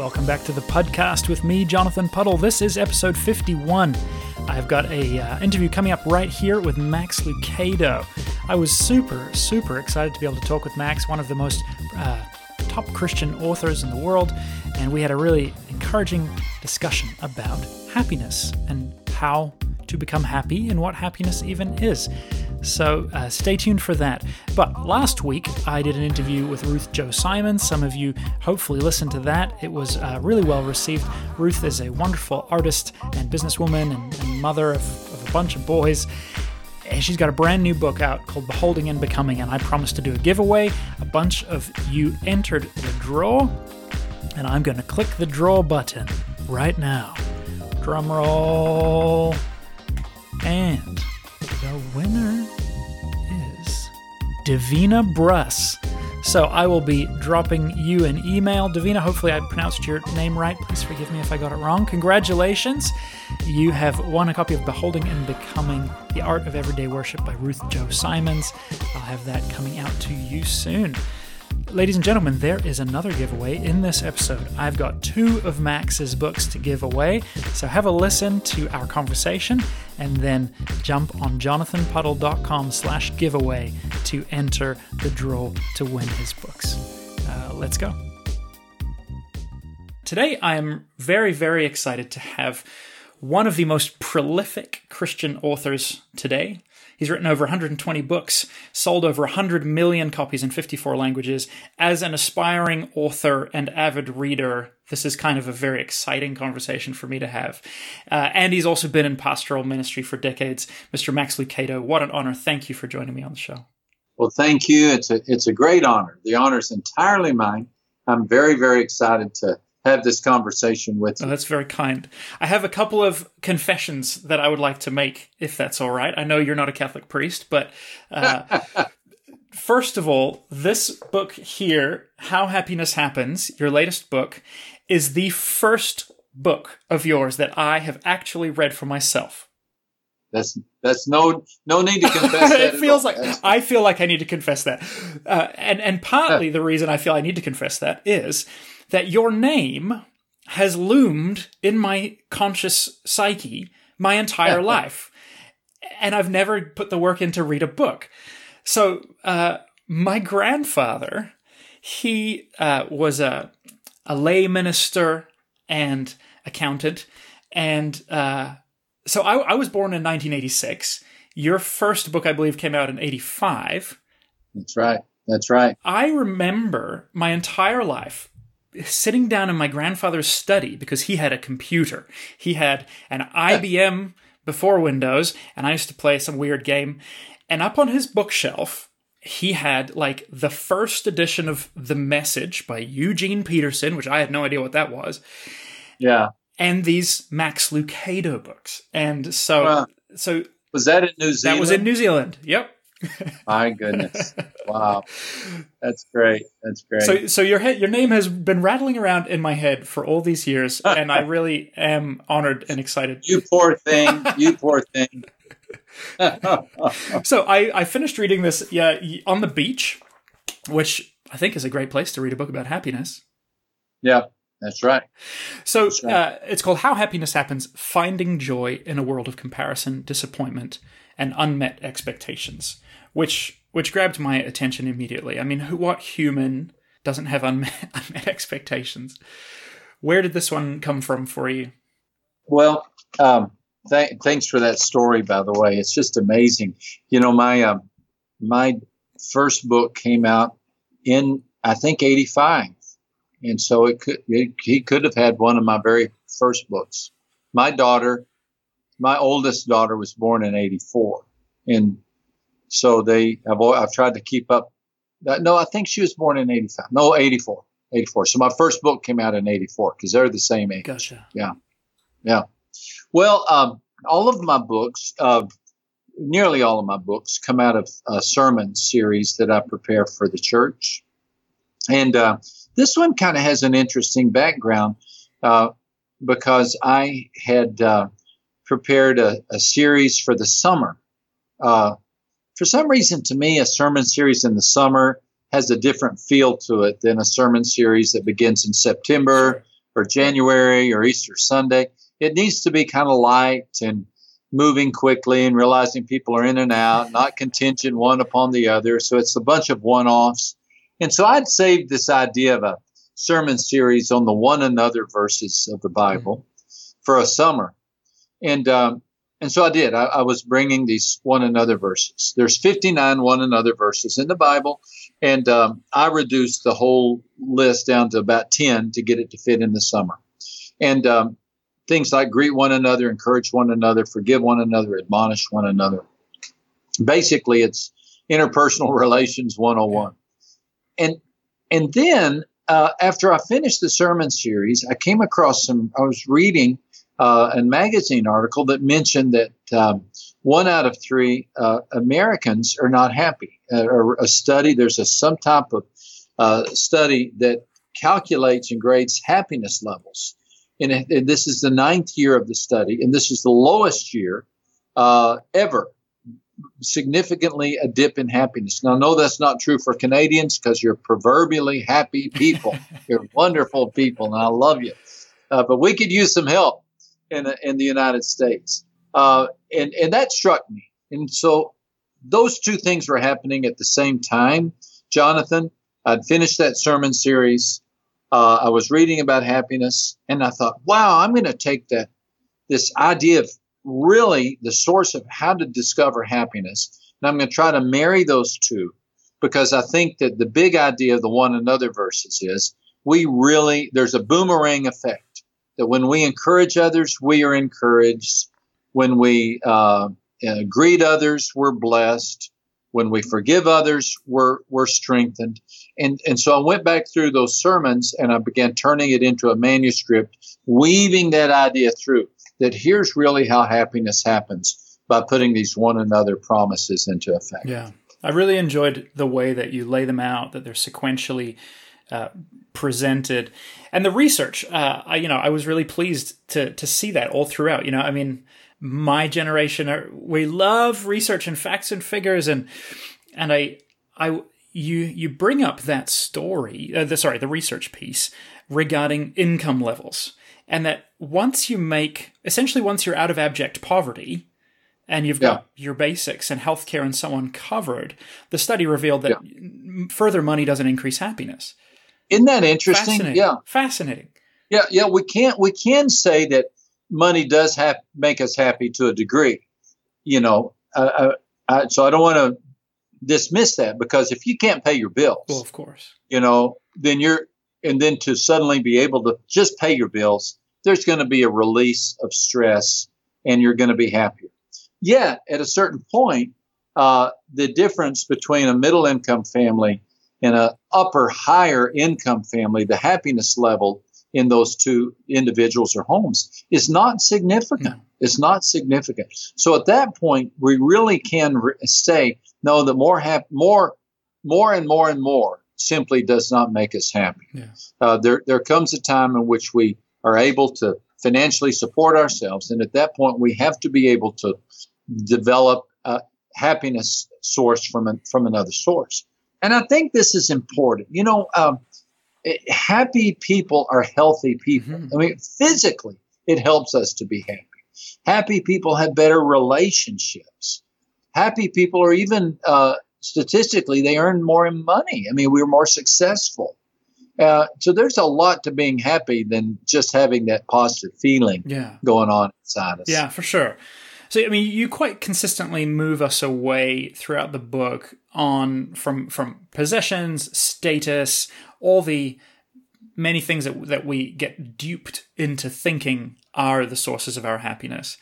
Welcome back to the podcast with me, Jonathan Puddle. This is episode 51. I've got a uh, interview coming up right here with Max Lucado. I was super, super excited to be able to talk with Max, one of the most uh, top Christian authors in the world, and we had a really encouraging discussion about happiness and how to become happy and what happiness even is. So uh, stay tuned for that. But last week, I did an interview with Ruth Chou Simon. Some of you hopefully listened to that. It was uh, really well received. Ruth is a wonderful artist and businesswoman and, and mother of, of a bunch of boys. And she's got a brand new book out called Beholding and Becoming, and I promised to do a giveaway. A bunch of you entered the draw, and I'm going to click the draw button right now. Drum roll. And the winner Davina Bruss. So I will be dropping you an email. Davina, hopefully I pronounced your name right. Please forgive me if I got it wrong. Congratulations. You have won a copy of Beholding and Becoming The Art of Everyday Worship by Ruth Chou Simons. I'll have that coming out to you soon. Ladies and gentlemen, there is another giveaway in this episode. I've got two of Max's books to give away, so have a listen to our conversation and then jump on jonathanpuddle.com slash giveaway to enter the draw to win his books. Uh, let's go. Today, I am very, very excited to have one of the most prolific Christian authors today. He's written over 120 books, sold over 100 million copies in 54 languages. As an aspiring author and avid reader, this is kind of a very exciting conversation for me to have. Uh, and he's also been in pastoral ministry for decades. Mr. Max Lucado, what an honor. Thank you for joining me on the show. Well, thank you. It's a, it's a great honor. The honor is entirely mine. I'm very, very excited to have this conversation with you. Oh, that's very kind. I have a couple of confessions that I would like to make, if that's all right. I know you're not a Catholic priest, but uh, first of all, this book here, How Happiness Happens, your latest book, is the first book of yours that I have actually read for myself. That's that's no no need to confess that. it feels like I feel like I need to confess that, uh, and and partly the reason I feel I need to confess that is that your name has loomed in my conscious psyche my entire life. And I've never put the work in to read a book. So, uh, my grandfather, he uh, was a, a lay minister and accountant. And uh, so I, I was born in 1986. Your first book, I believe, came out in 85. That's right. That's right. I remember my entire life sitting down in my grandfather's study because he had a computer. He had an IBM before Windows, and I used to play some weird game. And up on his bookshelf, he had like the first edition of The Message by Eugene Peterson, which I had no idea what that was. Yeah. And these Max Lucado books. And so, uh, so was that in New Zealand? That was in New Zealand. Yep. My goodness! Wow, that's great. That's great. So, so your head, your name has been rattling around in my head for all these years, and I really am honored and excited. You poor thing. You poor thing. so I, I finished reading this yeah on the beach, which I think is a great place to read a book about happiness. Yeah, that's right. So that's right. Uh, it's called How Happiness Happens: Finding Joy in a World of Comparison, Disappointment, and Unmet Expectations which which grabbed my attention immediately. I mean, who, what human doesn't have unmet, unmet expectations? Where did this one come from for you? Well, um, th- thanks for that story. By the way, it's just amazing. You know, my uh, my first book came out in I think '85, and so it could it, he could have had one of my very first books. My daughter, my oldest daughter, was born in '84, and so they have, I've tried to keep up. That, No, I think she was born in 85. No, 84. 84. So my first book came out in 84 because they're the same age. Gotcha. Yeah. Yeah. Well, um, all of my books, uh, nearly all of my books come out of a sermon series that I prepare for the church. And uh, this one kind of has an interesting background uh, because I had uh, prepared a, a, series for the summer uh, for some reason, to me, a sermon series in the summer has a different feel to it than a sermon series that begins in September or January or Easter Sunday. It needs to be kind of light and moving quickly and realizing people are in and out, not contingent one upon the other. So it's a bunch of one offs. And so I'd saved this idea of a sermon series on the one another verses of the Bible for a summer. And, um, and so I did. I, I, was bringing these one another verses. There's 59 one another verses in the Bible, and um, I reduced the whole list down to about 10 to get it to fit in the summer. And um, things like greet one another, encourage one another, forgive one another, admonish one another. Basically, it's interpersonal relations 101. And and then uh, after I finished the sermon series, I came across some. I was reading uh, a magazine article that mentioned that um, one out of three uh, Americans are not happy. Uh, or a study, there's a some type of uh, study that calculates and grades happiness levels. And, and, this is the ninth year of the study, and this is the lowest year uh, ever. Significantly a dip in happiness. Now, I know that's not true for Canadians because you're proverbially happy people. you're wonderful people, and I love you. Uh, but we could use some help in, in the United States. Uh, and, and that struck me. And so those two things were happening at the same time. Jonathan, I'd finished that sermon series. Uh, I was reading about happiness, and I thought, wow, I'm going to take that this idea of really the source of how to discover happiness, and I'm going to try to marry those two because I think that the big idea of the one another verses is we really there's a boomerang effect that when we encourage others, we are encouraged. When we uh, uh, greet others, we're blessed. When we forgive others, we're, we're strengthened. And, and so I went back through those sermons and I began turning it into a manuscript, weaving that idea through that here's really how happiness happens by putting these one another promises into effect. Yeah. I really enjoyed the way that you lay them out, that they're sequentially uh, presented, and the research. Uh, I, you know, I was really pleased to to see that all throughout. You know, I mean, my generation are, we love research and facts and figures, and and I I you you bring up that story, uh, the sorry, the research piece regarding income levels, and that once you make essentially once you're out of abject poverty, and you've got your basics and healthcare and so on covered, the study revealed that yeah. further money doesn't increase happiness. Isn't that interesting? Fascinating. Yeah, fascinating. Yeah, yeah. We can't we can say that money does have make us happy to a degree, you know. Uh, I, so I don't want to dismiss that because if you can't pay your bills, well, of course, you know, then you're and then to suddenly be able to just pay your bills, there's going to be a release of stress, and you're going to be happier. Yet, at a certain point, uh, the difference between a middle income family and an upper higher income family, the happiness level in those two individuals or homes is not significant. No. It's not significant. So at that point, we really can re- say no. The more hap- more, more and more and more simply does not make us happy. Yeah. Uh, there there comes a time in which we are able to financially support ourselves, and at that point, we have to be able to develop a happiness source from an, from another source. And I think this is important. You know, um, happy people are healthy people. Mm-hmm. I mean, physically, it helps us to be happy. Happy people have better relationships. Happy people are even uh, statistically, they earn more money. I mean, we're more successful. Uh, so there's a lot to being happy than just having that positive feeling yeah. going on inside us. Yeah, for sure. So I mean, you quite consistently move us away throughout the book on from from possessions, status, all the many things that that we get duped into thinking are the sources of our happiness.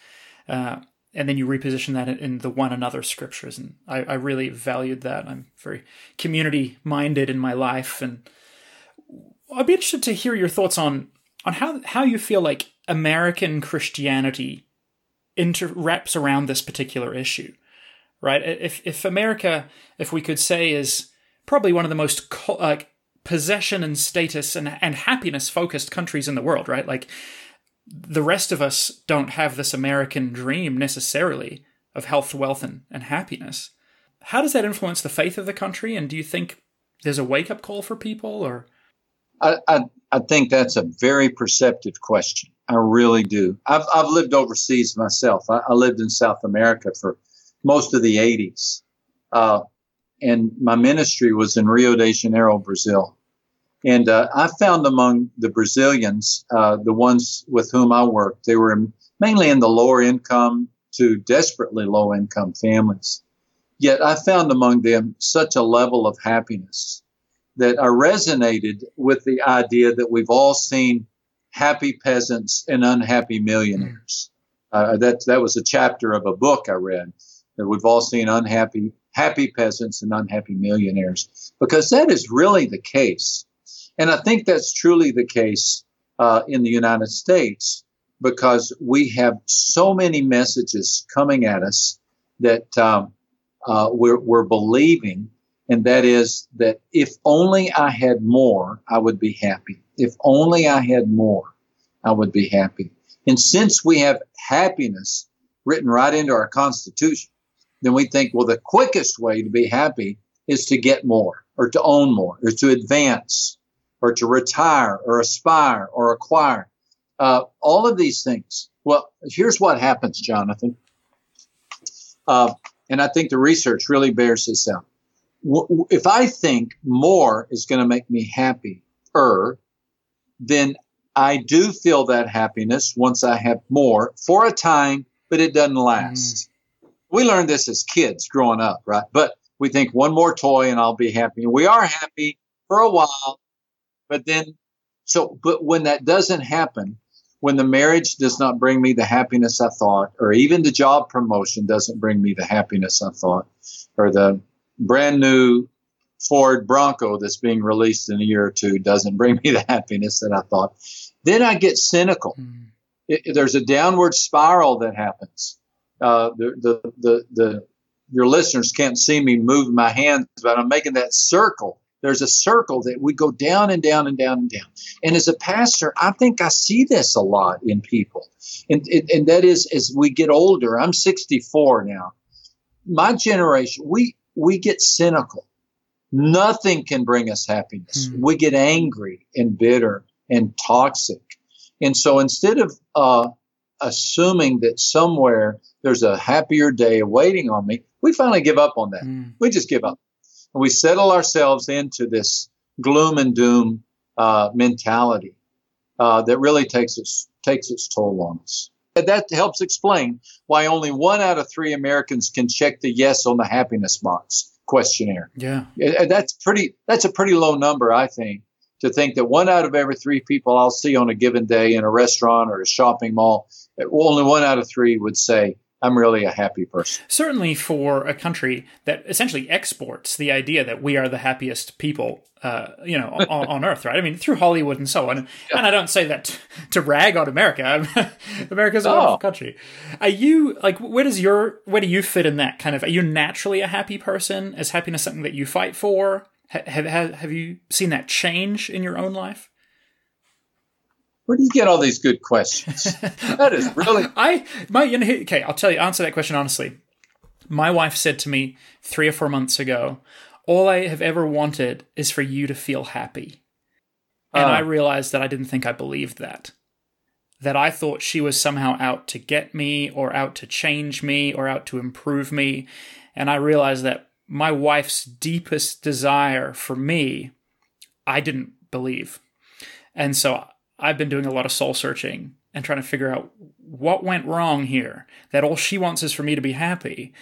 Uh, and then you reposition that in the one another scriptures, and I, I really valued that. I'm very community minded in my life, and I'd be interested to hear your thoughts on on how how you feel like American Christianity inter- wraps around this particular issue, right? If if America, if we could say, is probably one of the most co- possession and status and and happiness focused countries in the world, right? Like the rest of us don't have this American dream necessarily of health, wealth, and, and happiness. How does that influence the faith of the country? And do you think there's a wake up call for people or? I, I, think that's a very perceptive question. I really do. I've, I've lived overseas myself. I, I lived in South America for most of the 80s. Uh, and my ministry was in Rio de Janeiro, Brazil. And uh, I found among the Brazilians, uh, the ones with whom I worked, they were mainly in the lower income to desperately low income families. Yet I found among them such a level of happiness that I resonated with the idea that we've all seen happy peasants and unhappy millionaires. Uh, that that was a chapter of a book I read that we've all seen unhappy happy peasants and unhappy millionaires because that is really the case, and I think that's truly the case uh, in the United States because we have so many messages coming at us that um, uh, we're, we're believing, and that is that if only I had more, I would be happy. If only I had more, I would be happy. And since we have happiness written right into our Constitution, then we think, well, the quickest way to be happy is to get more, or to own more, or to advance, or to retire, or aspire, or acquire. Uh, all of these things. Well, here's what happens, Jonathan. Uh, and I think the research really bears this out. If I think more is going to make me happier, then I do feel that happiness once I have more for a time, but it doesn't last. Mm. We learned this as kids growing up, right? But we think one more toy and I'll be happy. We are happy for a while, but then, so, but when that doesn't happen, when the marriage does not bring me the happiness I thought, or even the job promotion doesn't bring me the happiness I thought, or the brand new Ford Bronco that's being released in a year or two doesn't bring me the happiness that I thought, then I get cynical. Mm. It, there's a downward spiral that happens. Uh, the, the, the, the, your listeners can't see me move my hands, but I'm making that circle there's a circle that we go down and down and down and down. And as a pastor, I think I see this a lot in people. And, and that is as we get older, I'm 64 now. My generation, we, we get cynical. Nothing can bring us happiness. Mm. We get angry and bitter and toxic. And so instead of uh, assuming that somewhere there's a happier day awaiting on me, we finally give up on that. Mm. We just give up and we settle ourselves into this gloom and doom uh, mentality uh, that really takes its takes its toll on us. That helps explain why only one out of three Americans can check the yes on the happiness box questionnaire. Yeah, that's pretty. That's a pretty low number, I think, to think that one out of every three people I'll see on a given day in a restaurant or a shopping mall, only one out of three would say, I'm really a happy person. Certainly, for a country that essentially exports the idea that we are the happiest people, uh, you know, on, on, Earth, right? I mean, through Hollywood and so on. Yeah. And I don't say that to, to rag on America. America's a oh. wonderful country. Are you like where does your where do you fit in that kind of? Are you naturally a happy person? Is happiness something that you fight for? Have have have you seen that change in your own life? Where do you get all these good questions? that is really. I my you know, okay. I'll tell you. Answer that question honestly. My wife said to me three or four months ago, "All I have ever wanted is for you to feel happy," and uh, I realized that I didn't think I believed that. That I thought she was somehow out to get me, or out to change me, or out to improve me, and I realized that my wife's deepest desire for me, I didn't believe, and so I've been doing a lot of soul searching and trying to figure out what went wrong here. That all she wants is for me to be happy.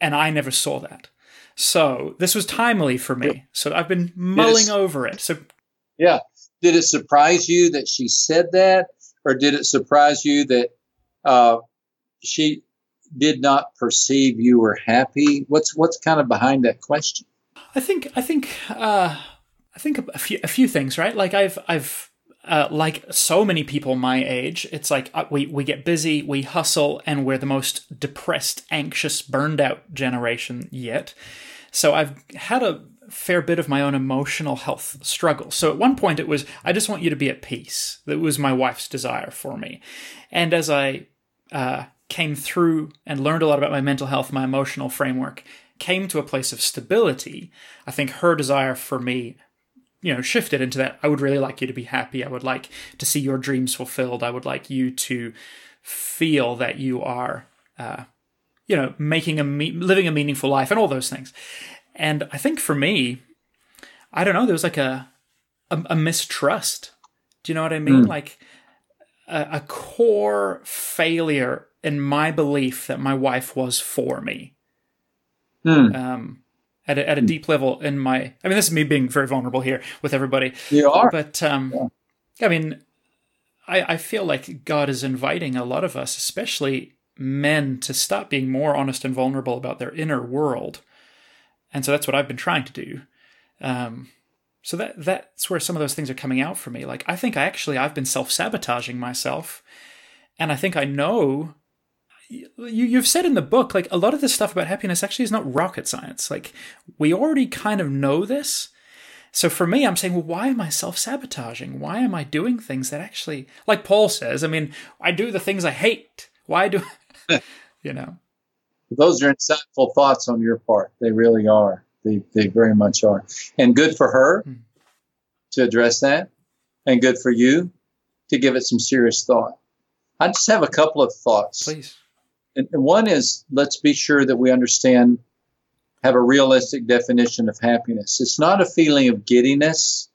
And I never saw that. So this was timely for me. So I've been mulling over it. So Yeah. Did it surprise you that she said that? Or did it surprise you that uh, she did not perceive you were happy? What's what's kind of behind that question? I think I think uh, I think a few a few things, right? Like I've I've uh, like so many people my age, it's like uh, we, we get busy, we hustle, and we're the most depressed, anxious, burned out generation yet. So I've had a fair bit of my own emotional health struggle. So at one point it was, I just want you to be at peace. That was my wife's desire for me. And as I uh, came through and learned a lot about my mental health, my emotional framework, came to a place of stability, I think her desire for me you know shifted into that i would really like you to be happy. I would like to see your dreams fulfilled. I would like you to feel that you are uh, you know making a me- living a meaningful life and all those things. And i think for me i don't know there was like a a, a mistrust. Do you know what i mean? Mm. like a, a core failure in my belief that my wife was for me. Mm. um at a, at a deep level in my i mean this is me being very vulnerable here with everybody. You are. But um yeah. i mean I, I feel like god is inviting a lot of us especially men to stop being more honest and vulnerable about their inner world. And so that's what i've been trying to do. Um so that that's where some of those things are coming out for me. Like i think i actually i've been self-sabotaging myself. And i think i know you, you've said in the book, like a lot of this stuff about happiness actually is not rocket science. Like we already kind of know this. So for me, I'm saying, well, why am I self sabotaging? Why am I doing things that actually, like Paul says, I mean, I do the things I hate. Why do, you know? Those are insightful thoughts on your part. They really are. They, they very much are. And good for her hmm. to address that, and good for you to give it some serious thought. I just have a couple of thoughts. Please. And, one is let's be sure that we understand, have a realistic definition of happiness. It's not a feeling of giddiness.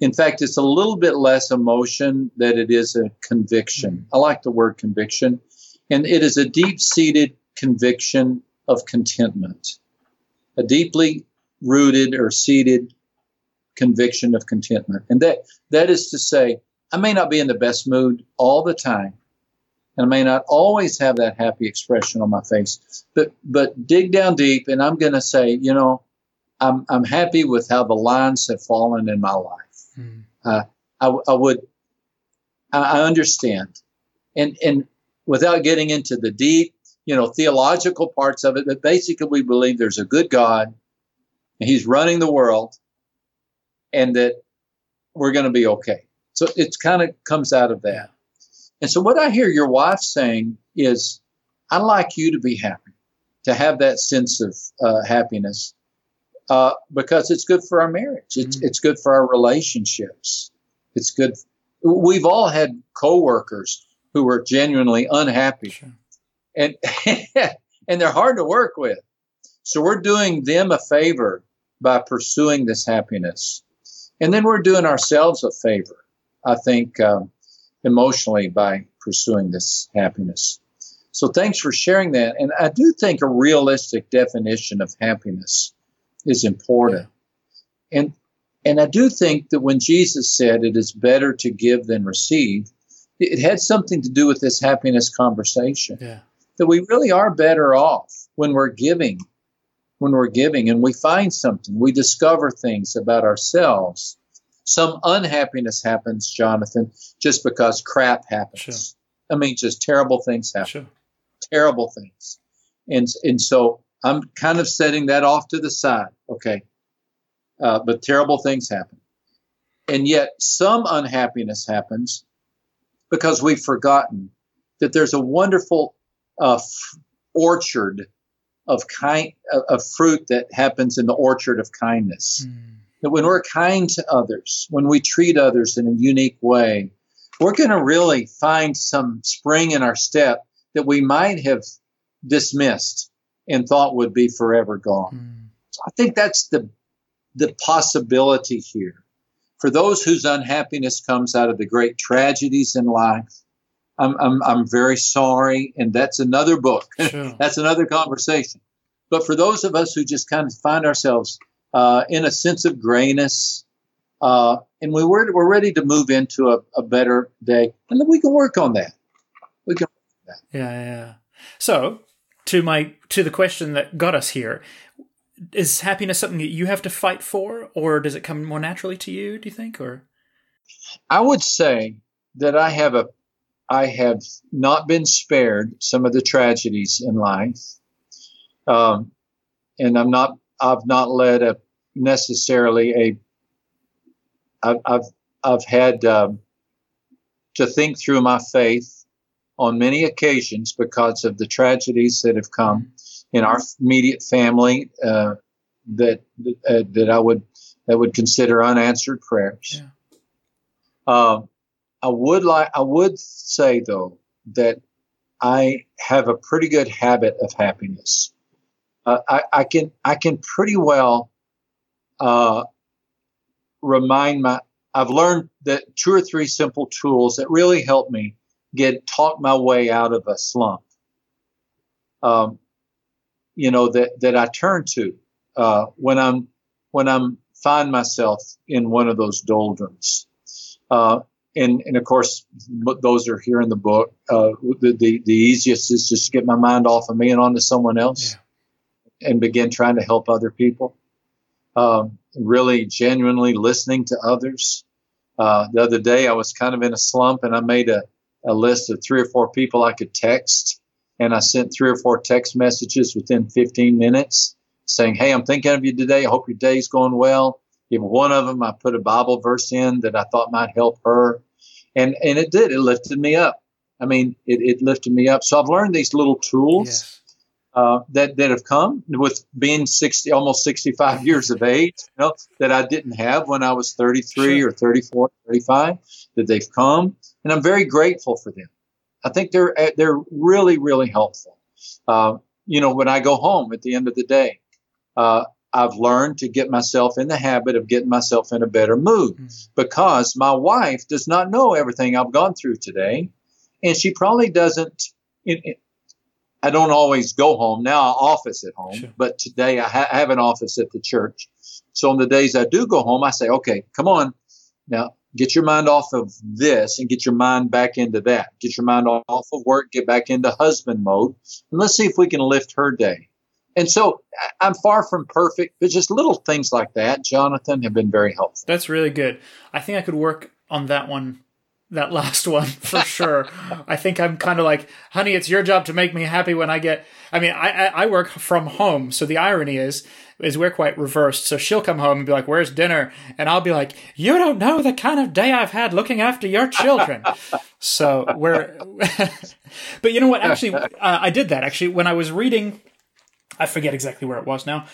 In fact, it's a little bit less emotion than it is a conviction. I like the word conviction. And it is a deep seated conviction of contentment, a deeply rooted or seated conviction of contentment. And that, that is to say, I may not be in the best mood all the time, and I may not always have that happy expression on my face, but but dig down deep, and I'm going to say, you know, I'm I'm happy with how the lines have fallen in my life. Mm. Uh, I, I would, I understand, and and without getting into the deep, you know, theological parts of it, but basically we believe there's a good God, and He's running the world, and that we're going to be okay. So it kind of comes out of that. And so, what I hear your wife saying is, I'd like you to be happy, to have that sense of uh, happiness, uh, because it's good for our marriage. It's, mm-hmm. it's good for our relationships. It's good. We've all had coworkers who were genuinely unhappy, sure. and and they're hard to work with. So we're doing them a favor by pursuing this happiness, and then we're doing ourselves a favor. I think um, emotionally by pursuing this happiness. So thanks for sharing that. And I do think a realistic definition of happiness is important. And and I do think that when Jesus said it is better to give than receive, it had something to do with this happiness conversation. Yeah. That we really are better off when we're giving, when we're giving and we find something, we discover things about ourselves some unhappiness happens, Jonathan, just because crap happens. Sure. I mean, just terrible things happen. Sure. Terrible things. And, and so I'm kind of setting that off to the side. Okay. Uh, but terrible things happen. And yet some unhappiness happens because we've forgotten that there's a wonderful uh, f- orchard of kind of fruit that happens in the orchard of kindness. Mm that when we're kind to others, when we treat others in a unique way, we're going to really find some spring in our step that we might have dismissed and thought would be forever gone. Mm. So I think that's the the possibility here. For those whose unhappiness comes out of the great tragedies in life, I'm, I'm, I'm very sorry. And that's another book. Sure. that's another conversation. But for those of us who just kind of find ourselves uh, in a sense of grayness. Uh, and we were, we're ready to move into a, a, better day. And then we can work on that. We can that. Yeah, yeah. So to my to the question that got us here, is happiness something that you have to fight for, or does it come more naturally to you? Do you think, or? I would say that I have a I have not been spared some of the tragedies in life, um, and I'm not I've not led a necessarily a I've I've, I've had um, to think through my faith on many occasions because of the tragedies that have come in our immediate family uh, that uh, that I would that would consider unanswered prayers. Yeah. Uh, I would like I would say though that I have a pretty good habit of happiness. Uh, I, I, can I can pretty well uh, remind my. I've learned that two or three simple tools that really help me get talk my way out of a slump. Um, you know that that I turn to uh, when I'm when I'm find myself in one of those doldrums. Uh, and, and of course, those are here in the book. Uh, the, the, the easiest is just get my mind off of me and onto someone else yeah. and begin trying to help other people. Um, really genuinely listening to others. Uh, the other day, I was kind of in a slump and I made a, a list of three or four people I could text. And I sent three or four text messages within 15 minutes saying, Hey, I'm thinking of you today. I hope your day's going well. Even one of them, I put a Bible verse in that I thought might help her. And, and it did. It lifted me up. I mean, it, it lifted me up. So I've learned these little tools. Uh, that, that have come with being 60, almost 65 years of age, you know, that I didn't have when I was 33 sure. or 34, 35, that they've come. And I'm very grateful for them. I think they're, uh, they're really, really helpful. Uh, you know, when I go home at the end of the day, uh, I've learned to get myself in the habit of getting myself in a better mood mm. because my wife does not know everything I've gone through today. And she probably doesn't. It, it, I don't always go home. Now I office at home, sure. but today I, ha- I have an office at the church. So on the days I do go home, I say, okay, come on. Now get your mind off of this and get your mind back into that. Get your mind off of work, get back into husband mode. And let's see if we can lift her day. And so I'm far from perfect, but just little things like that, Jonathan, have been very helpful. That's really good. I think I could work on that one, that last one for sure. I think I'm kind of like, honey, it's your job to make me happy when I get. I mean, I, I work from home, so the irony is is we're quite reversed. So she'll come home and be like, "Where's dinner?" And I'll be like, "You don't know the kind of day I've had looking after your children." so we're, but you know what? Actually, uh, I did that actually when I was reading I forget exactly where it was now,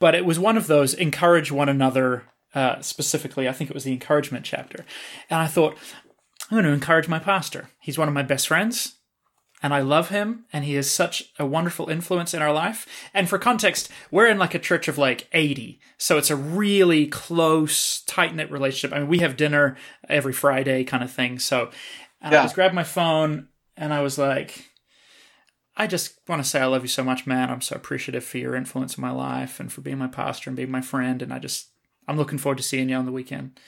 but it was one of those encourage one another uh, specifically. I think it was the encouragement chapter. And I thought, I'm going to encourage my pastor. He's one of my best friends, and I love him, and he is such a wonderful influence in our life. And for context, we're in like a church of like 80, so it's a really close, tight knit relationship. I mean, we have dinner every Friday kind of thing. So yeah. I just grabbed my phone and I was like, I just want to say I love you so much, man. I'm so appreciative for your influence in my life and for being my pastor and being my friend. And I just, I'm looking forward to seeing you on the weekend.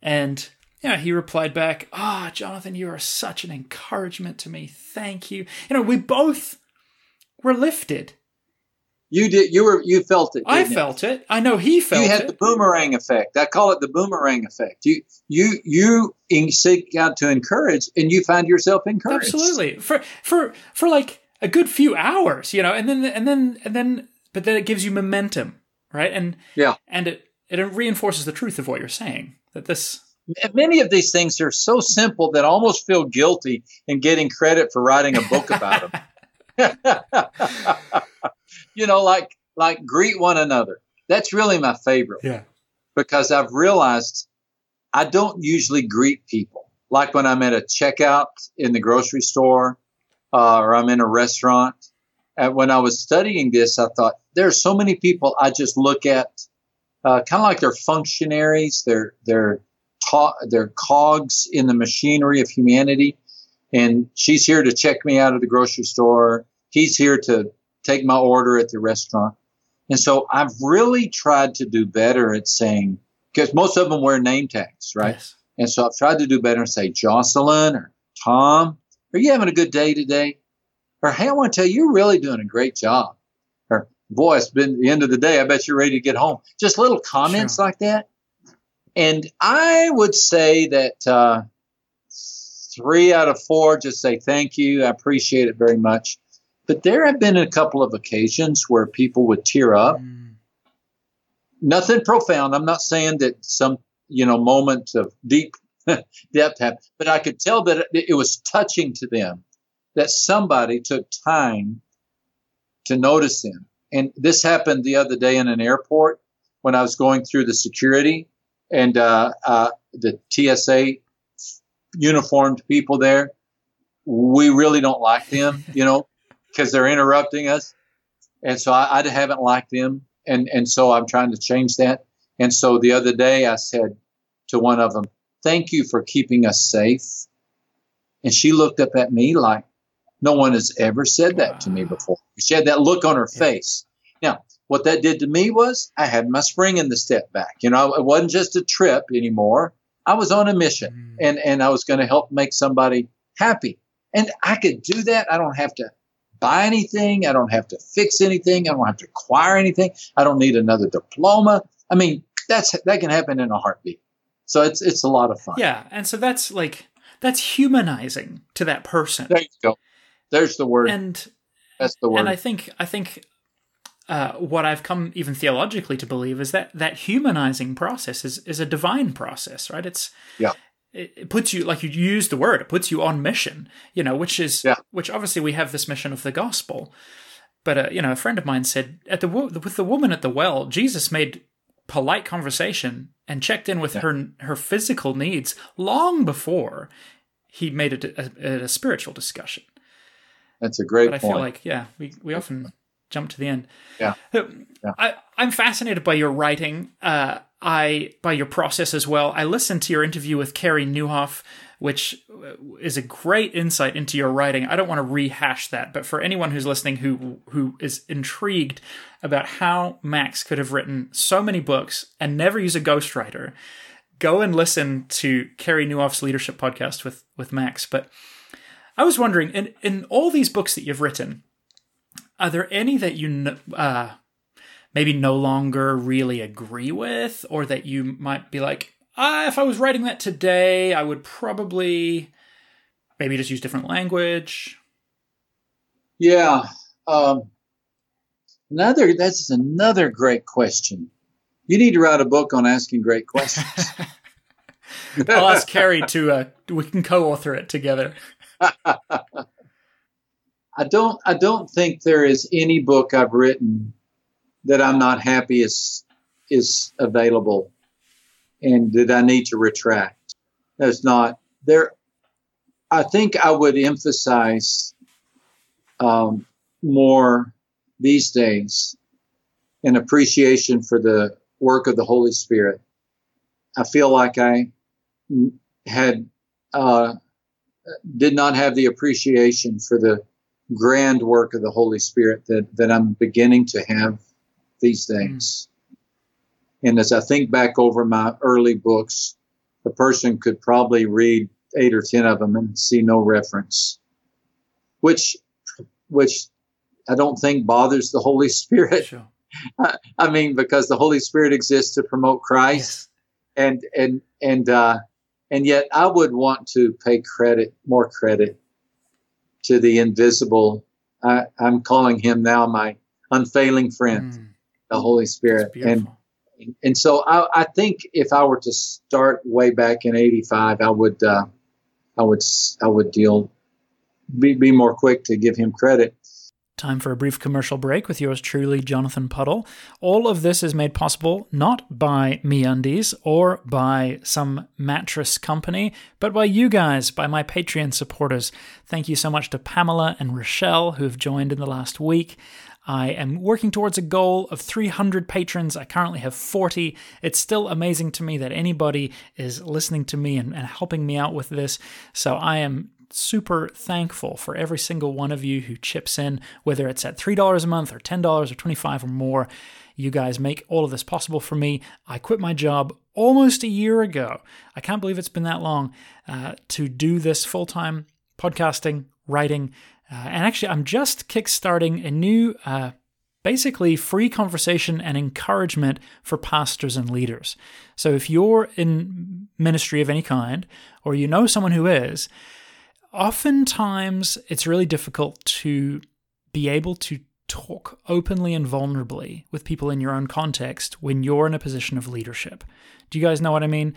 And yeah, he replied back, Ah, oh, Jonathan, you are such an encouragement to me. Thank you. You know, we both were lifted. You did. You were. You felt it. I felt it? it. I know he felt it. You had it. the boomerang effect. I call it the boomerang effect. You you you seek out to encourage, and you find yourself encouraged. Absolutely. For for for like a good few hours, you know, and then and then and then, but then it gives you momentum, right? And yeah, and it it reinforces the truth of what you're saying. That this many of these things are so simple that I almost feel guilty in getting credit for writing a book about them. you know, like like greet one another. That's really my favorite. Yeah. Because I've realized I don't usually greet people. Like when I'm at a checkout in the grocery store uh, or I'm in a restaurant. And when I was studying this, I thought there are so many people I just look at uh, kind of like they're functionaries, they're they're they're cogs in the machinery of humanity. And she's here to check me out of the grocery store. He's here to take my order at the restaurant. And so I've really tried to do better at saying, because most of them wear name tags, right? Yes. And so I've tried to do better and say Jocelyn or Tom, are you having a good day today? Or hey, I want to tell you, you're really doing a great job. Or boy, it's been the end of the day. I bet you're ready to get home. Just little comments sure. like that. And I would say that uh, three out of four just say thank you. I appreciate it very much. But there have been a couple of occasions where people would tear up. Mm. Nothing profound. I'm not saying that some, you know, moment of deep depth happened, but I could tell that it, it was touching to them that somebody took time to notice them. And this happened the other day in an airport when I was going through the security and uh, uh, the TSA uniformed people there. We really don't like them, you know, because they're interrupting us. And so I, I haven't liked them. And, and so I'm trying to change that. And so the other day I said to one of them, Thank you for keeping us safe. And she looked up at me like, No one has ever said that to me before. She had that look on her yeah. face. What that did to me was I had my spring in the step back. You know, it wasn't just a trip anymore. I was on a mission mm. and, and I was going to help make somebody happy. And I could do that. I don't have to buy anything. I don't have to fix anything. I don't have to acquire anything. I don't need another diploma. I mean, that's that can happen in a heartbeat. So it's it's a lot of fun. Yeah, and so that's like that's humanizing to that person. There you go. There's the word. And that's the word. And I think I think uh, what I've come even theologically to believe is that that humanizing process is is a divine process, right? It's yeah. It puts you like you use the word. It puts you on mission, you know, which is yeah. which obviously we have this mission of the gospel. But uh, you know, a friend of mine said at the with the woman at the well, Jesus made polite conversation and checked in with yeah. her her physical needs long before he made it a, a, a spiritual discussion. That's a great. But I point. feel like yeah, we we often jump to the end. Yeah. yeah. I, I'm fascinated by your writing. Uh, I by your process as well. I listened to your interview with Carey Nieuwhof, which is a great insight into your writing. I don't want to rehash that, but for anyone who's listening who who is intrigued about how Max could have written so many books and never use a ghostwriter, go and listen to Carey Nieuwhof's leadership podcast with with Max. But I was wondering, in in all these books that you've written, are there any that you uh, maybe no longer really agree with, or that you might be like, ah, if I was writing that today, I would probably maybe just use different language? Yeah. Um, another that's another great question. You need to write a book on asking great questions. I'll ask Carey to uh, we can co-author it together. I don't I don't think there is any book I've written that I'm not happy is is available and that I need to retract. That's not there. I think I would emphasize um, more these days an appreciation for the work of the Holy Spirit. I feel like I had uh, did not have the appreciation for the grand work of the Holy Spirit that, that I'm beginning to have these things. Mm. And as I think back over my early books, a person could probably read eight or ten of them and see no reference, which, which I don't think bothers the Holy Spirit. Sure. I, mean, because the Holy Spirit exists to promote Christ, yes. and and and uh, and yet I would want to pay credit, more credit, to the invisible. I, am calling him now my unfailing friend, mm. the Holy Spirit. And and so I, I, think if I were to start way back in '85, I would uh, I would I would deal be, be more quick to give him credit. Time for a brief commercial break with yours truly, Jonathan Puddle. All of this is made possible not by MeUndies or by some mattress company, but by you guys, by my Patreon supporters. Thank you so much to Pamela and Rochelle who have joined in the last week. I am working towards a goal of 300 patrons. I currently have 40. It's still amazing to me that anybody is listening to me and, and helping me out with this. So I am super thankful for every single one of you who chips in, whether it's at $3 a month or $10 or 25 or more. You guys make all of this possible for me. I quit my job almost a year ago. I can't believe it's been that long uh, to do this full time podcasting, writing. Uh, and actually, I'm just kickstarting a new, uh, basically, free conversation and encouragement for pastors and leaders. So if you're in ministry of any kind, or you know someone who is, oftentimes it's really difficult to be able to talk openly and vulnerably with people in your own context when you're in a position of leadership. Do you guys know what I mean?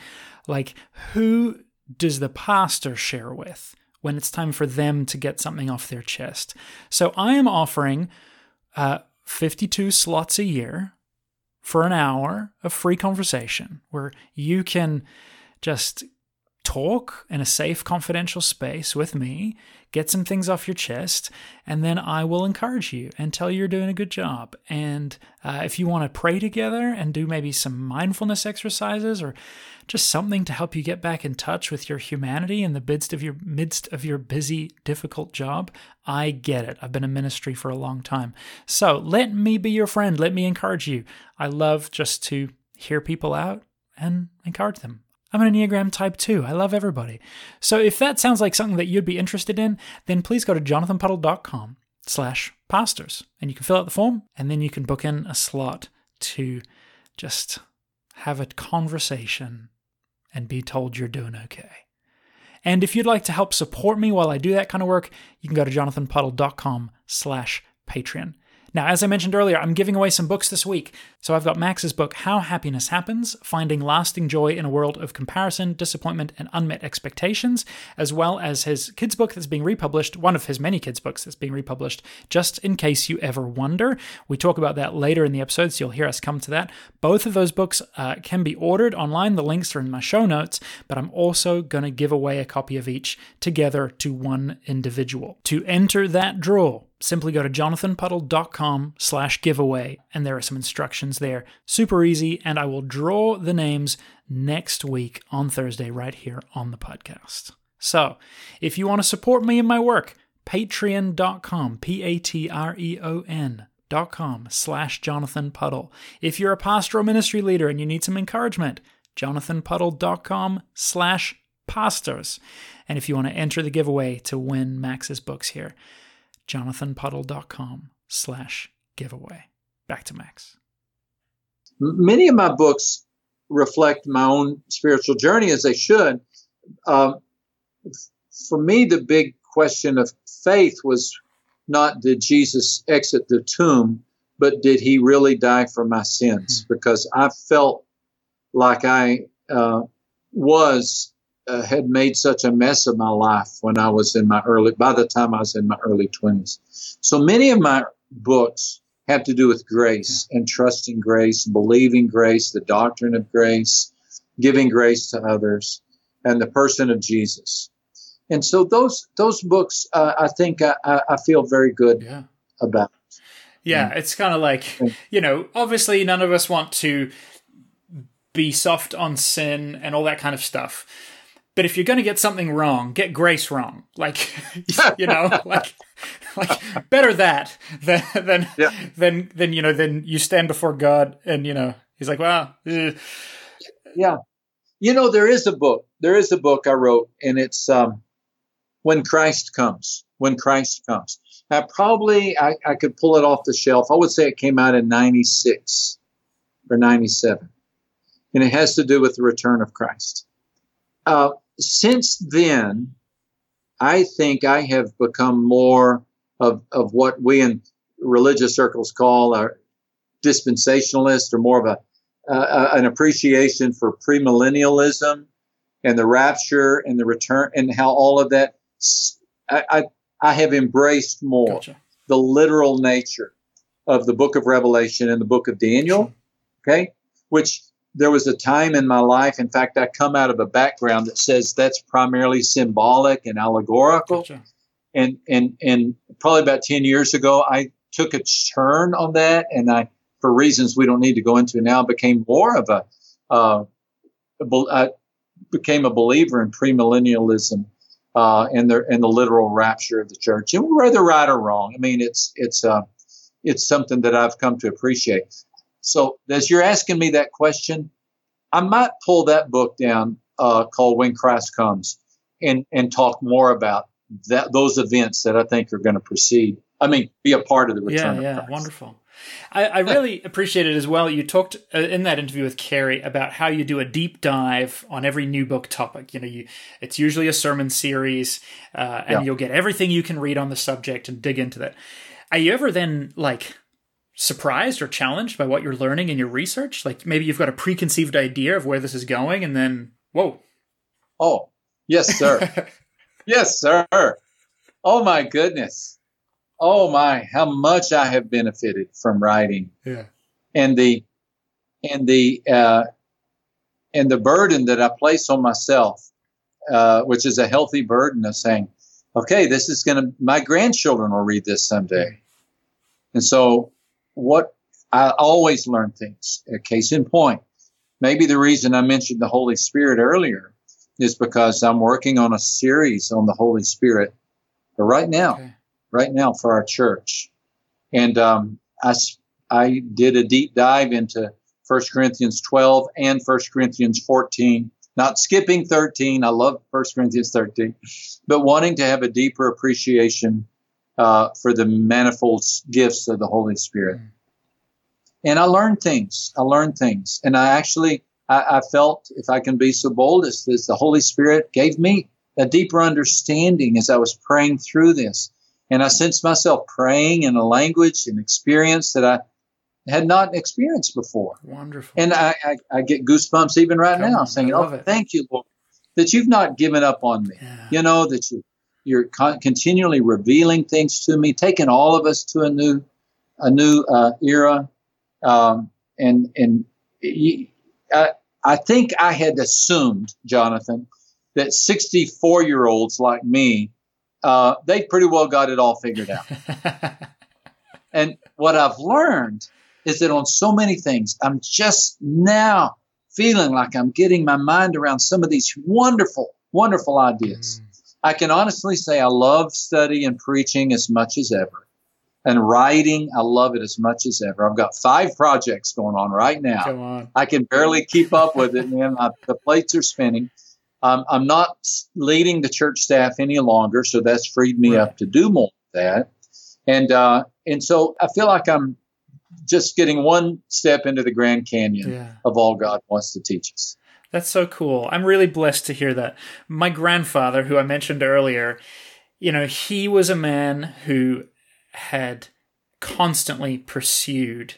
Like, who does the pastor share with when it's time for them to get something off their chest? So I am offering uh, 52 slots a year for an hour of free conversation where you can just talk in a safe, confidential space with me, get some things off your chest, and then I will encourage you and tell you you're doing a good job. And uh, if you want to pray together and do maybe some mindfulness exercises or just something to help you get back in touch with your humanity in the midst of your midst of your busy, difficult job, I get it. I've been in ministry for a long time. So let me be your friend. Let me encourage you. I love just to hear people out and encourage them. I'm an Enneagram Type 2. I love everybody. So if that sounds like something that you'd be interested in, then please go to jonathanpuddle.com slash pastors and you can fill out the form and then you can book in a slot to just have a conversation and be told you're doing okay. And if you'd like to help support me while I do that kind of work, you can go to jonathanpuddle.com slash Patreon. Now, as I mentioned earlier, I'm giving away some books this week. So I've got Max's book, How Happiness Happens Finding Lasting Joy in a World of Comparison, Disappointment, and Unmet Expectations, as well as his kids' book that's being republished, one of his many kids' books that's being republished, just in case you ever wonder. We talk about that later in the episode, so you'll hear us come to that. Both of those books uh, can be ordered online. The links are in my show notes, but I'm also going to give away a copy of each together to one individual. To enter that draw, simply go to jonathanpuddle.com slash giveaway and there are some instructions there. Super easy and i will draw the names next week on thursday right here on the podcast. So if you want to support me in my work patreon.com p-a-t-r-e-o-n dot com slash jonathan puddle if you're a pastoral ministry leader and you need some encouragement jonathanpuddle.com slash pastors. And if you want to enter the giveaway to win max's books here jonathanpuddle.com slash giveaway. Back to Max. Many of my books reflect my own spiritual journey as they should. Um, for me, the big question of faith was not did Jesus exit the tomb, but did he really die for my sins? Mm-hmm. Because I felt like I uh, was uh, had made such a mess of my life when I was in my early, by the time I was in my early 20s. So many of my books have to do with grace and trusting grace, believing grace, the doctrine of grace, giving grace to others, and the person of Jesus. And so those those books, uh, I think I, I, feel very good yeah. about. Yeah, it's kind of like you know, obviously none of us want to be soft on sin and all that kind of stuff. But if you're going to get something wrong, get grace wrong. Like, you know, like, like better that than than yeah. than than you know than you stand before God and you know He's like, well, eh. yeah. You know, there is a book. There is a book I wrote, and it's um, when Christ comes. When Christ comes. Now, probably I, I could pull it off the shelf. I would say it came out in '96 or '97, and it has to do with the return of Christ. Uh, since then, I think I have become more of, of what we in religious circles call a dispensationalist or more of a, uh, an appreciation for premillennialism and the rapture and the return and how all of that I, I, I have embraced more gotcha. the literal nature of the book of Revelation and the book of Daniel, okay, which there was a time in my life, in fact, I come out of a background that says that's primarily symbolic and allegorical. Gotcha. And, and, and probably about 10 years ago, I took a turn on that and I, for reasons we don't need to go into now, became more of a, uh, I became a believer in premillennialism uh, and the and the literal rapture of the church. And whether right or wrong, I mean, it's it's uh, it's something that I've come to appreciate. So as you're asking me that question, I might pull that book down uh, called When Christ Comes and and talk more about that those events that I think are going to proceed. I mean, be a part of the return. Yeah, yeah, wonderful. I, I really appreciate it as well. You talked uh, in that interview with Carey about how you do a deep dive on every new book topic. You know, you it's usually a sermon series, uh, and yeah. you'll get everything you can read on the subject and dig into that. Are you ever then like surprised or challenged by what you're learning in your research? Like maybe you've got a preconceived idea of where this is going, and then whoa. Oh, yes, sir. yes, sir. Oh my goodness. Oh my, how much I have benefited from writing. Yeah. And the and the uh, and the burden that I place on myself, uh, which is a healthy burden of saying, okay, this is going to my grandchildren will read this someday, and so what I always learn things. A case in point, maybe the reason I mentioned the Holy Spirit earlier is because I'm working on a series on the Holy Spirit right now, okay. right now for our church, and um, I I did a deep dive into 1 Corinthians 12 and 1 Corinthians 14. Not skipping 13. I love 1 Corinthians 13, but wanting to have a deeper appreciation uh, for the manifold gifts of the Holy Spirit. And I learned things. I learned things. And I actually, I, I felt, if I can be so bold as this, the Holy Spirit gave me a deeper understanding as I was praying through this. And I sensed myself praying in a language and experience that I had not experienced before. Wonderful. And I, I, I get goosebumps even right Come now, on, saying, "Oh, it. thank you, Lord, that you've not given up on me. Yeah. You know that you you're con- continually revealing things to me, taking all of us to a new a new uh, era. Um, and and I, I think I had assumed, Jonathan, that 64 year olds like me, uh, they pretty well got it all figured out. and what I've learned is that on so many things, I'm just now feeling like I'm getting my mind around some of these wonderful, wonderful ideas. Mm. I can honestly say I love study and preaching as much as ever. And writing, I love it as much as ever. I've got five projects going on right now. Come on. I can barely keep up with it, man. I, the plates are spinning. Um, I'm not leading the church staff any longer, so that's freed me right. up to do more of that. And uh, and so I feel like I'm just getting one step into the Grand Canyon yeah. of all God wants to teach us. That's so cool. I'm really blessed to hear that. My grandfather, who I mentioned earlier, you know, he was a man who had constantly pursued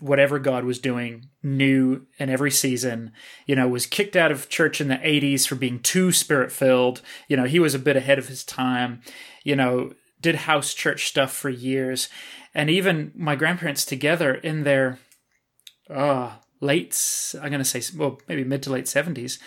whatever God was doing new in every season. You know, was kicked out of church in the 80s for being too spirit filled. You know, he was a bit ahead of his time. You know, did house church stuff for years. And even my grandparents together in their uh, late, I'm going to say, well, maybe mid to late 70s,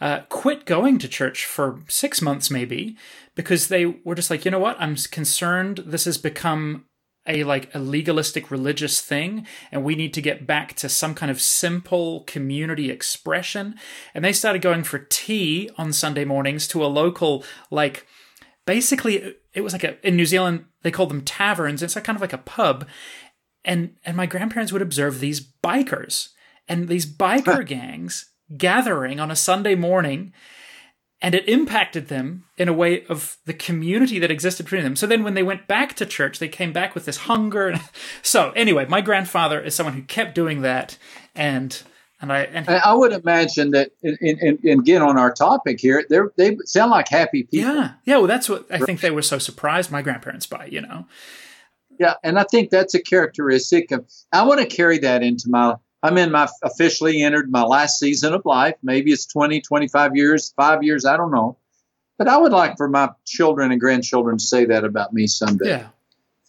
uh, quit going to church for six months maybe because they were just like, you know what? I'm concerned this has become a like a legalistic religious thing and we need to get back to some kind of simple community expression and they started going for tea on sunday mornings to a local like basically it was like a in New Zealand they called them taverns. It's like kind of like a pub, and and my grandparents would observe these bikers and these biker huh. gangs gathering on a Sunday morning. And it impacted them in a way of the community that existed between them. So then, when they went back to church, they came back with this hunger. so, anyway, my grandfather is someone who kept doing that, and and I, and I would imagine that, in, in, in, again, on our topic here, they they sound like happy people. Yeah, yeah. Well, that's what I think they were so surprised my grandparents by. You know. Yeah, and I think that's a characteristic of. I want to carry that into my. I'm in my officially entered my last season of life. Maybe it's 20, 25 years, five years. I don't know. But I would like for my children and grandchildren to say that about me someday. Yeah.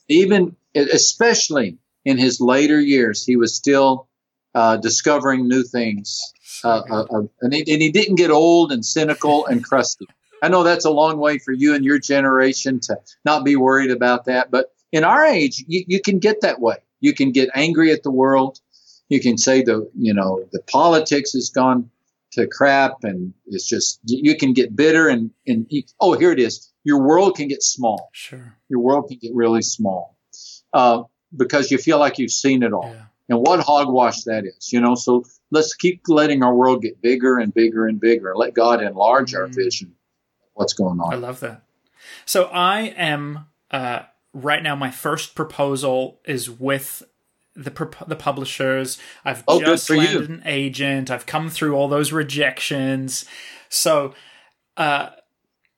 Even, especially in his later years, he was still uh, discovering new things. Uh, uh, uh, and, he, and he didn't get old and cynical and crusty. I know that's a long way for you and your generation to not be worried about that. But in our age, you, you can get that way. You can get angry at the world. You can say the, you know, the politics has gone to crap and it's just, you can get bitter and, and oh, here it is. Your world can get small. Sure. Your world can get really small uh, because you feel like you've seen it all. Yeah and what hogwash that is, you know. So let's keep letting our world get bigger and bigger and bigger. Let God enlarge our mm. vision. What's going on? I love that. So I am uh, right now. My first proposal is with the the publishers. I've oh, just landed you. an agent. I've come through all those rejections. So uh,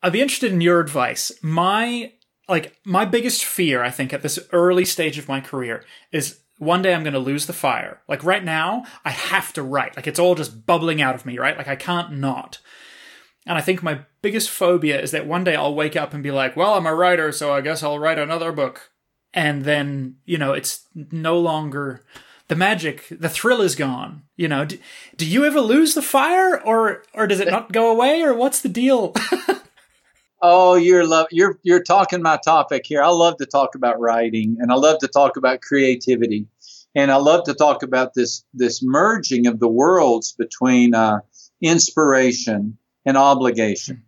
I'd be interested in your advice. My like my biggest fear, I think, at this early stage of my career is one day I'm going to lose the fire. Like right now, I have to write. Like it's all just bubbling out of me, right? Like I can't not. And I think my biggest phobia is that one day I'll wake up and be like, well, I'm a writer, so I guess I'll write another book. And then, you know, it's no longer the magic, the thrill is gone. You know, do, do you ever lose the fire, or or does it not go away, or what's the deal? oh, you're love you're you're talking my topic here. I love to talk about writing, and I love to talk about creativity, and I love to talk about this this merging of the worlds between uh, inspiration and obligation.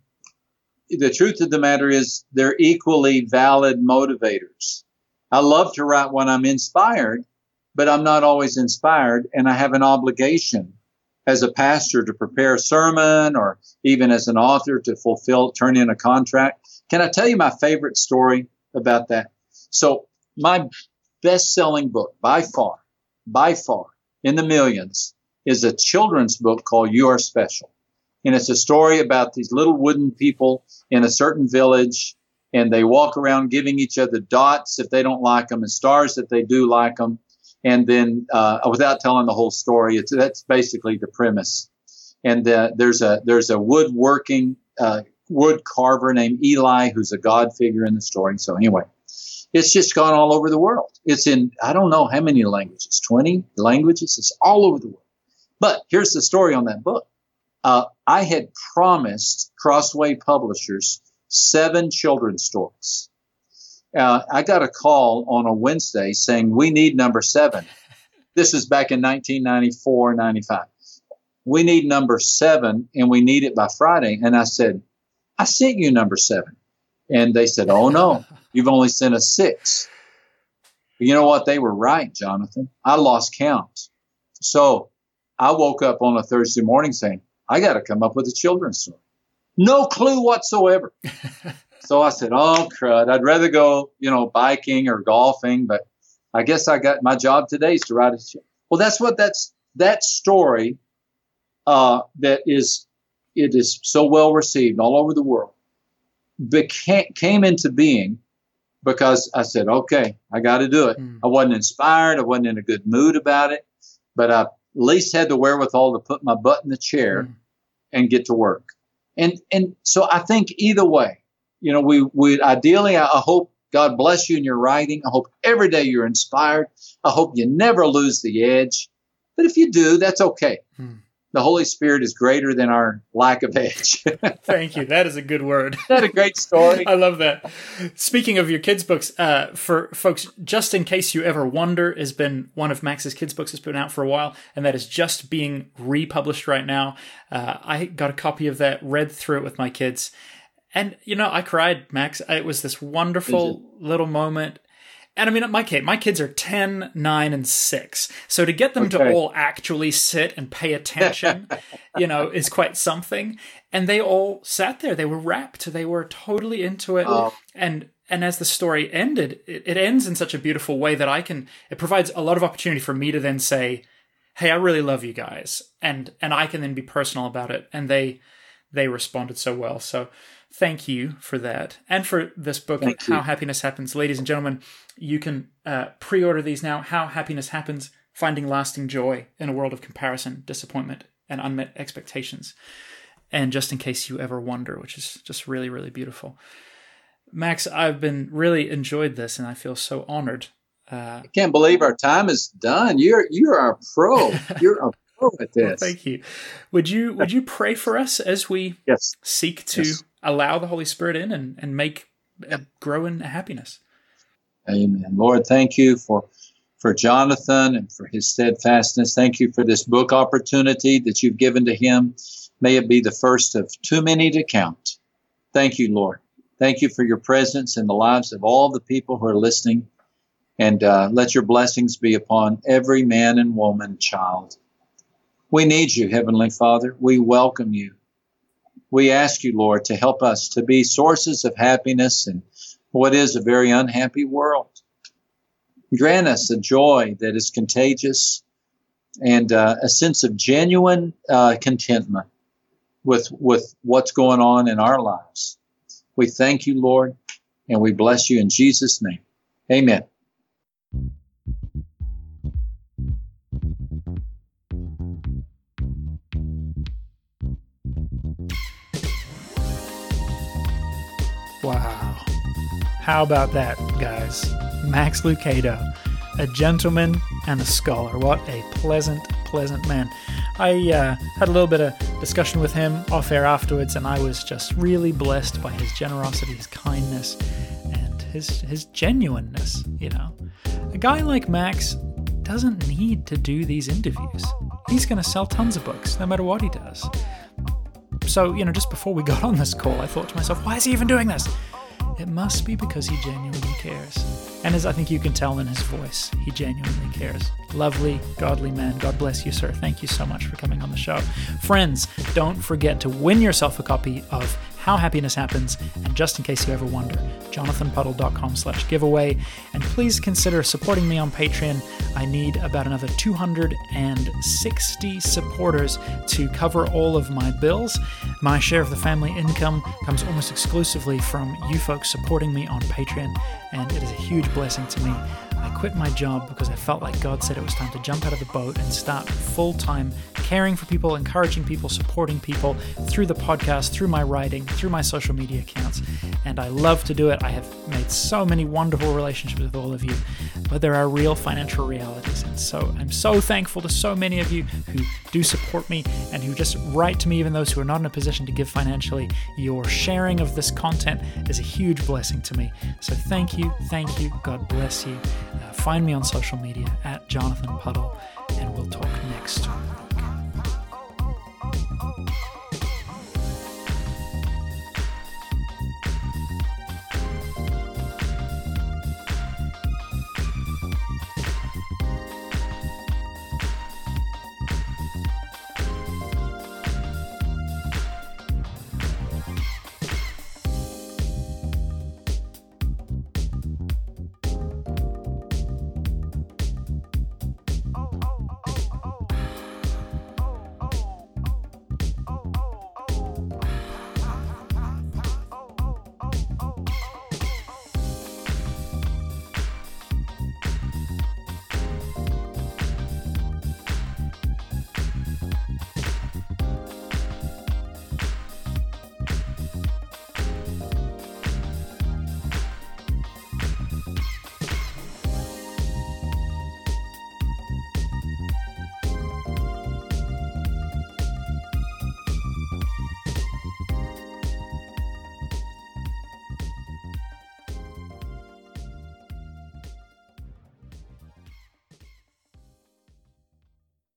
The truth of the matter is, they're equally valid motivators. I love to write when I'm inspired but I'm not always inspired, and I have an obligation as a pastor to prepare a sermon or even as an author to fulfill, turn in a contract. Can I tell you my favorite story about that? So, my best selling book by far, by far, in the millions, is a children's book called You Are Special. And it's a story about these little wooden people in a certain village, and they walk around giving each other dots if they don't like them and stars if they do like them and then uh, without telling the whole story, it's that's basically the premise. And uh, there's a there's a woodworking uh, wood carver named Eli who's a god figure in the story. So anyway, it's just gone all over the world. It's in I don't know how many languages, twenty languages. It's all over the world. But here's the story on that book. Uh, I had promised Crossway Publishers seven children's stories uh, I got a call on a Wednesday saying, We need number seven. This is back in 1994, 95. We need number seven and we need it by Friday. And I said, I sent you number seven. And they said, Oh, no, you've only sent us six. You know what? They were right, Jonathan. I lost count. So I woke up on a Thursday morning saying, I got to come up with a children's story. No clue whatsoever. So I said, oh, crud. I'd rather go, you know, biking or golfing, but I guess I got my job today is to write a show. Well, that's what that's that story uh, that is it is so well received all over the world became came into being because I said, okay, I got to do it. Mm. I wasn't inspired. I wasn't in a good mood about it, but I at least had the wherewithal to put my butt in the chair mm. and get to work. And and so I think either way, you know, we we ideally, I hope God bless you in your writing. I hope every day you're inspired. I hope you never lose the edge. But if you do, that's okay. Hmm. The Holy Spirit is greater than our lack of edge. Thank you. That is a good word. that a great story? I love that. Speaking of your kids' books, uh, for folks, just in case you ever wonder, has been one of Max's kids' books has been out for a while, and that is just being republished right now. Uh, I got a copy of that, read through it with my kids, and you know, I cried, Max. It was this wonderful little moment. And I mean, my kid, my kids are 10, 9, and 6. So to get them okay. to all actually sit and pay attention, you know, is quite something. And they all sat there. They were rapt. They were totally into it. Oh. And and as the story ended, it, it ends in such a beautiful way that I can it provides a lot of opportunity for me to then say, Hey, I really love you guys. And and I can then be personal about it. And they they responded so well. So thank you for that and for this book, thank How you. Happiness Happens. Ladies and gentlemen, you can uh, pre order these now. How Happiness Happens Finding Lasting Joy in a World of Comparison, Disappointment, and Unmet Expectations. And just in case you ever wonder, which is just really, really beautiful. Max, I've been really enjoyed this and I feel so honored. Uh, I can't believe our time is done. You're you're a pro. You're a pro at this. well, thank you. Would you would you pray for us as we yes. seek to yes allow the Holy Spirit in and, and make uh, grow in happiness. Amen. Lord, thank you for for Jonathan and for his steadfastness. Thank you for this book opportunity that you've given to him. May it be the first of too many to count. Thank you, Lord. Thank you for your presence in the lives of all the people who are listening. And uh, let your blessings be upon every man and woman, child. We need you, Heavenly Father. We welcome you we ask you, Lord, to help us to be sources of happiness in what is a very unhappy world. Grant us a joy that is contagious and uh, a sense of genuine uh, contentment with, with what's going on in our lives. We thank you, Lord, and we bless you in Jesus' name. Amen. Wow. How about that, guys? Max Lucado. a gentleman, and a scholar. What a pleasant, pleasant man. I uh, had a little bit of discussion with him off air afterwards, and I was just really blessed by his generosity, his kindness, and his his genuineness. You know, a guy like Max doesn't need to do these interviews. He's going to sell tons of books, no matter what he does. So, you know, just before we got on this call, I thought to myself, why is he even doing this? It must be because he genuinely cares. And as I think you can tell in his voice, he genuinely cares. Lovely, godly man. God bless you, sir. Thank you so much for coming on the show. Friends, don't forget to win yourself a copy of how happiness happens. And just in case you ever wonder, jonathanpuddle.com slash giveaway. And please consider supporting me on Patreon. I need about another 260 supporters to cover all of my bills. My share of the family income comes almost exclusively from you folks supporting me on Patreon, and it is a huge blessing to me. I quit my job because I felt like God said it was time to jump out of the boat and start full time caring for people, encouraging people, supporting people through the podcast, through my writing, through my social media accounts. And I love to do it. I have made so many wonderful relationships with all of you, but there are real financial realities. And so I'm so thankful to so many of you who do support me and who just write to me, even those who are not in a position to give financially. Your sharing of this content is a huge blessing to me. So thank you, thank you. God bless you. Find me on social media at Jonathan Puddle, and we'll talk next